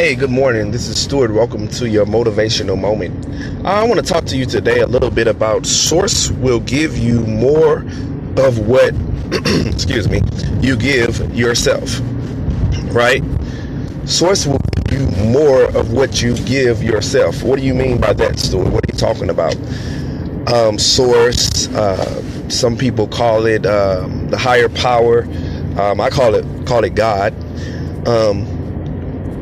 Hey, good morning. This is Stewart. Welcome to your motivational moment. I want to talk to you today a little bit about source will give you more of what, excuse me, you give yourself. Right? Source will give you more of what you give yourself. What do you mean by that, Stewart? What are you talking about? Um, source. Uh, some people call it um, the higher power. Um, I call it call it God. Um,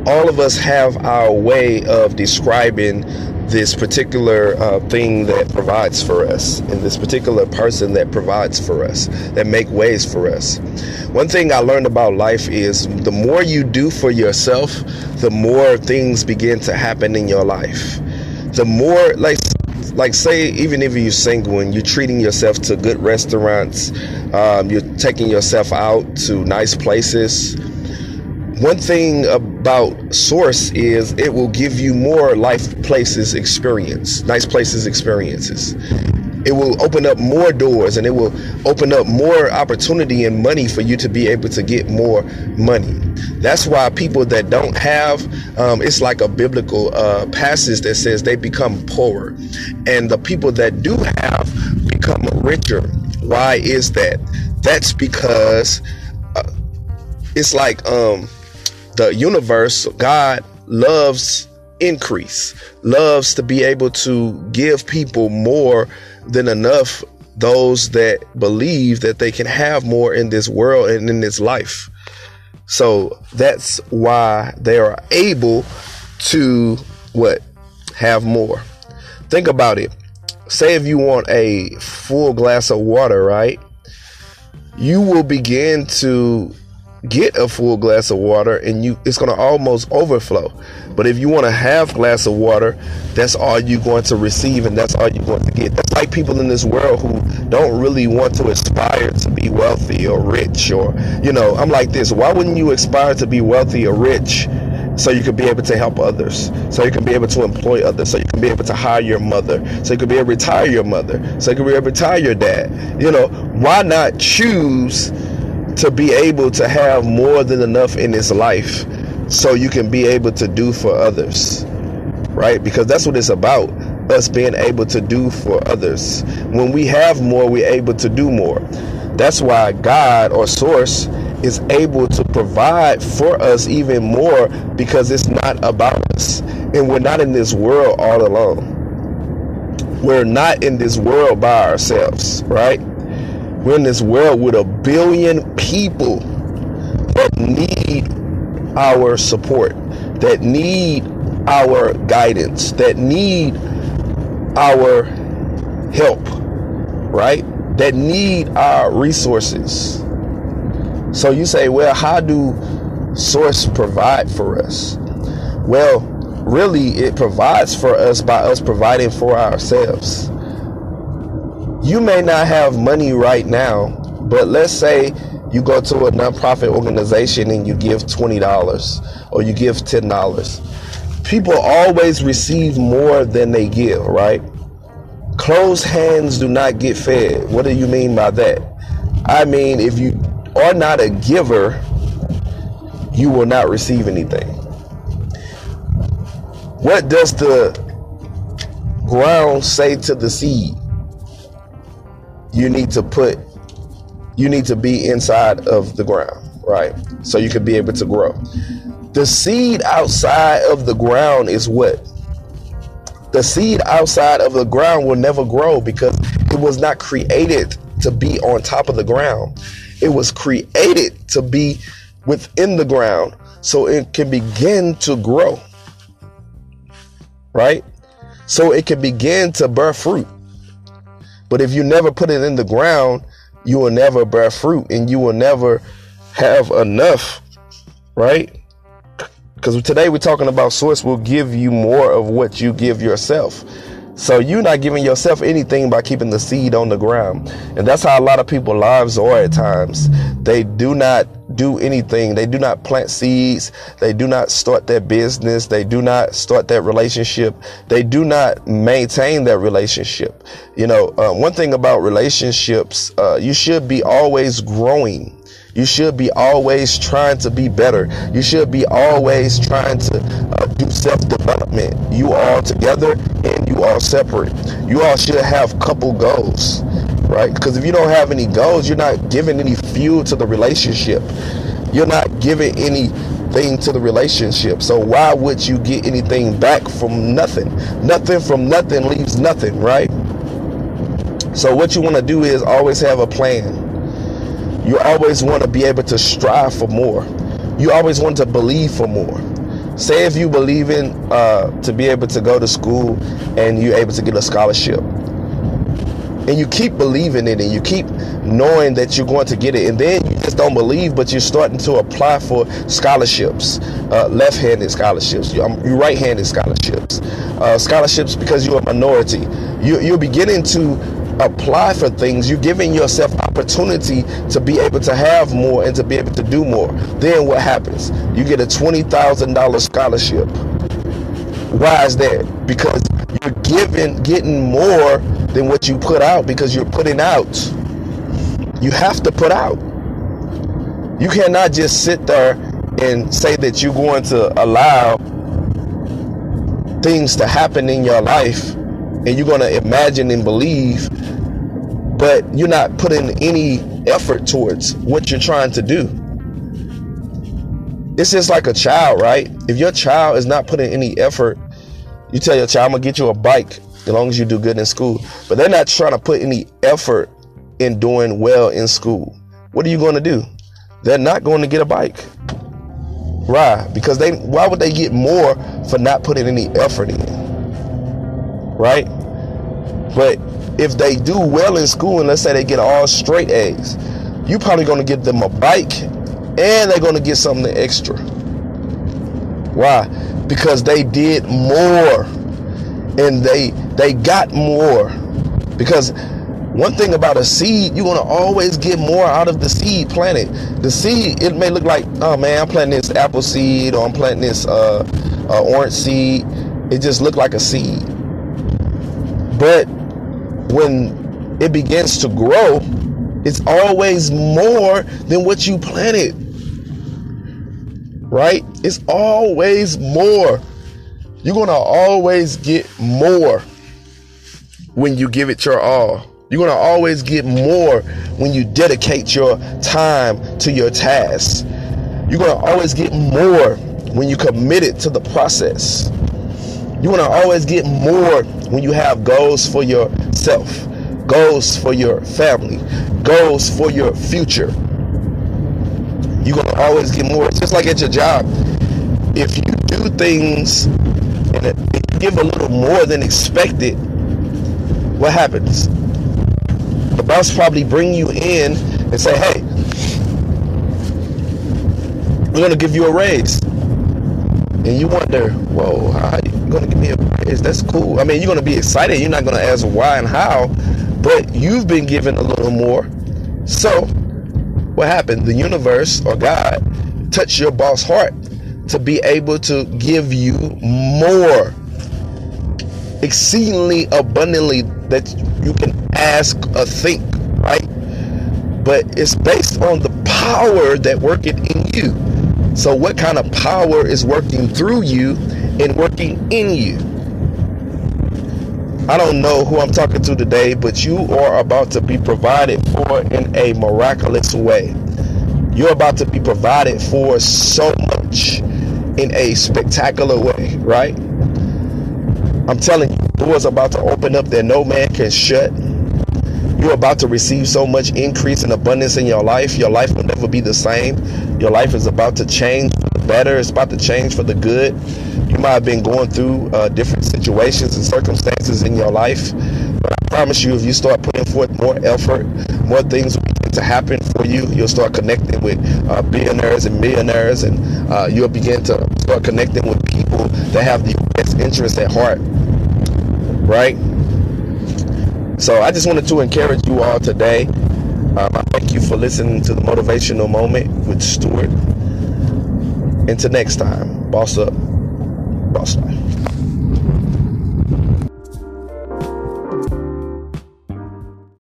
all of us have our way of describing this particular uh, thing that provides for us and this particular person that provides for us that make ways for us. One thing i learned about life is the more you do for yourself the more things begin to happen in your life. The more like like say even if you're single and you're treating yourself to good restaurants um, you're taking yourself out to nice places one thing about source is it will give you more life places experience nice places experiences. It will open up more doors and it will open up more opportunity and money for you to be able to get more money. That's why people that don't have um, it's like a biblical uh, passage that says they become poorer. And the people that do have become richer. Why is that? That's because uh, it's like um the universe, God loves increase, loves to be able to give people more than enough those that believe that they can have more in this world and in this life. So that's why they are able to what? Have more. Think about it. Say if you want a full glass of water, right? You will begin to get a full glass of water and you it's going to almost overflow. But if you want a half glass of water that's all you're going to receive and that's all you're going to get. That's like people in this world who don't really want to aspire to be wealthy or rich or you know i'm like this. Why wouldn't you aspire to be wealthy or rich so you can be able to help others? So you can be able to employ others? So you can be able to hire your mother? So you can be able to retire your mother? So you can be able to retire your dad? You know why not choose to be able to have more than enough in this life so you can be able to do for others right? Because that's what it's about us being able to do for others. When we have more we're able to do more. That's why god or source is able to provide for us even more because it's not about us. And we're not in this world all alone. We're not in this world by ourselves right we're in this world with a billion people that need our support, that need our guidance, that need our help, right? That need our resources. So you say, well, how do Source provide for us? Well, really, it provides for us by us providing for ourselves you may not have money right now, but let's say you go to a nonprofit organization and you give $20 or you give $10. People always receive more than they give, right? Closed hands do not get fed. What do you mean by that? I mean, if you are not a giver, you will not receive anything. What does the ground say to the seed? You need to put you need to be inside of the ground, right? So you can be able to grow. The seed outside of the ground is what? The seed outside of the ground will never grow because it was not created to be on top of the ground. It was created to be within the ground so it can begin to grow. Right? So it can begin to bear fruit. But if you never put it in the ground, you will never bear fruit and you will never have enough, right? Because today we're talking about source will give you more of what you give yourself. So you're not giving yourself anything by keeping the seed on the ground. And that's how a lot of people lives are at times. They do not do anything. They do not plant seeds. They do not start their business. They do not start that relationship. They do not maintain that relationship. You know, uh, one thing about relationships, uh, you should be always growing. You should be always trying to be better. You should be always trying to uh, do self development. You all together and you all separate. You all should have couple goals, right? Because if you don't have any goals, you're not giving any fuel to the relationship. You're not giving anything to the relationship. So why would you get anything back from nothing? Nothing from nothing leaves nothing, right? So what you want to do is always have a plan. You always want to be able to strive for more. You always want to believe for more. Say if you believe in uh, to be able to go to school and you're able to get a scholarship, and you keep believing it and you keep knowing that you're going to get it and then you just don't believe but you're starting to apply for scholarships uh, left-handed scholarships you, right-handed scholarships uh, scholarships because you're a minority you, you're beginning to apply for things, you're giving yourself opportunity to be able to have more and to be able to do more. Then what happens? You get a $20,000 scholarship. Why is that? Because you're giving, getting more than what you put out because you're putting out. You have to put out. You cannot just sit there and say that you're going to allow things to happen in your life and you're going to imagine and believe but you're not putting any effort towards what you're trying to do. It's just like a child, right? If your child is not putting any effort, you tell your child, I'm gonna get you a bike as long as you do good in school. But they're not trying to put any effort in doing well in school. What are you to do? They're not going to get a bike. Why? Because they why would they get more for not putting any effort in? Right? But if they do well in school and let's say they get all straight A's, you're probably to give them a bike and they're to get something extra. Why? Because they did more and they they got more. Because one thing about a seed, you're gonna always get more out of the seed planted. The seed, it may look like, oh man, I'm planting this apple seed or I'm planting this uh, uh, orange seed. It just looked like a seed. But when it begins to grow, it's always more than what you planted. Right? It's always more. You're going to always get more when you give it your all. You're going to always get more when you dedicate your time to your tasks. You're going to always get more when you commit it to the process. You're going to always get more when you have goals for yourself, goals for your family, goals for your future. You're going to always get more. It's just like at your job. If you do things and you give a little more than expected, what happens? The boss probably bring you in and say, hey, we're going to give you a raise. And you wonder, whoa, how, you going to give me a raise. That's cool. I mean, you're going to be excited. You're not going to ask why and how, but you've been given a little more. So, what happened? The universe or God touched your boss' heart to be able to give you more, exceedingly abundantly that you can ask or think, right? But it's based on the power that worketh in you. So, what kind of power is working through you and working in you. I don't know who I'm talking to today, but you are about to be provided for in a miraculous way. You're about to be provided for so much in a spectacular way, right? I'm telling you, doors about to open up that no man can shut. You're about to receive so much increase and abundance in your life. Your life will never be the same. Your life is about to change better. It's about to change for the good. You might have been going through uh, different situations and circumstances in your life, but I promise you, if you start putting forth more effort, more things will begin to happen for you. You'll start connecting with uh, billionaires and millionaires, and uh, you'll begin to start connecting with people that have the best interests at heart. Right? So I just wanted to encourage you all today. Um, I thank you for listening to the motivational moment with Stewart. Until next time, boss up. Basta.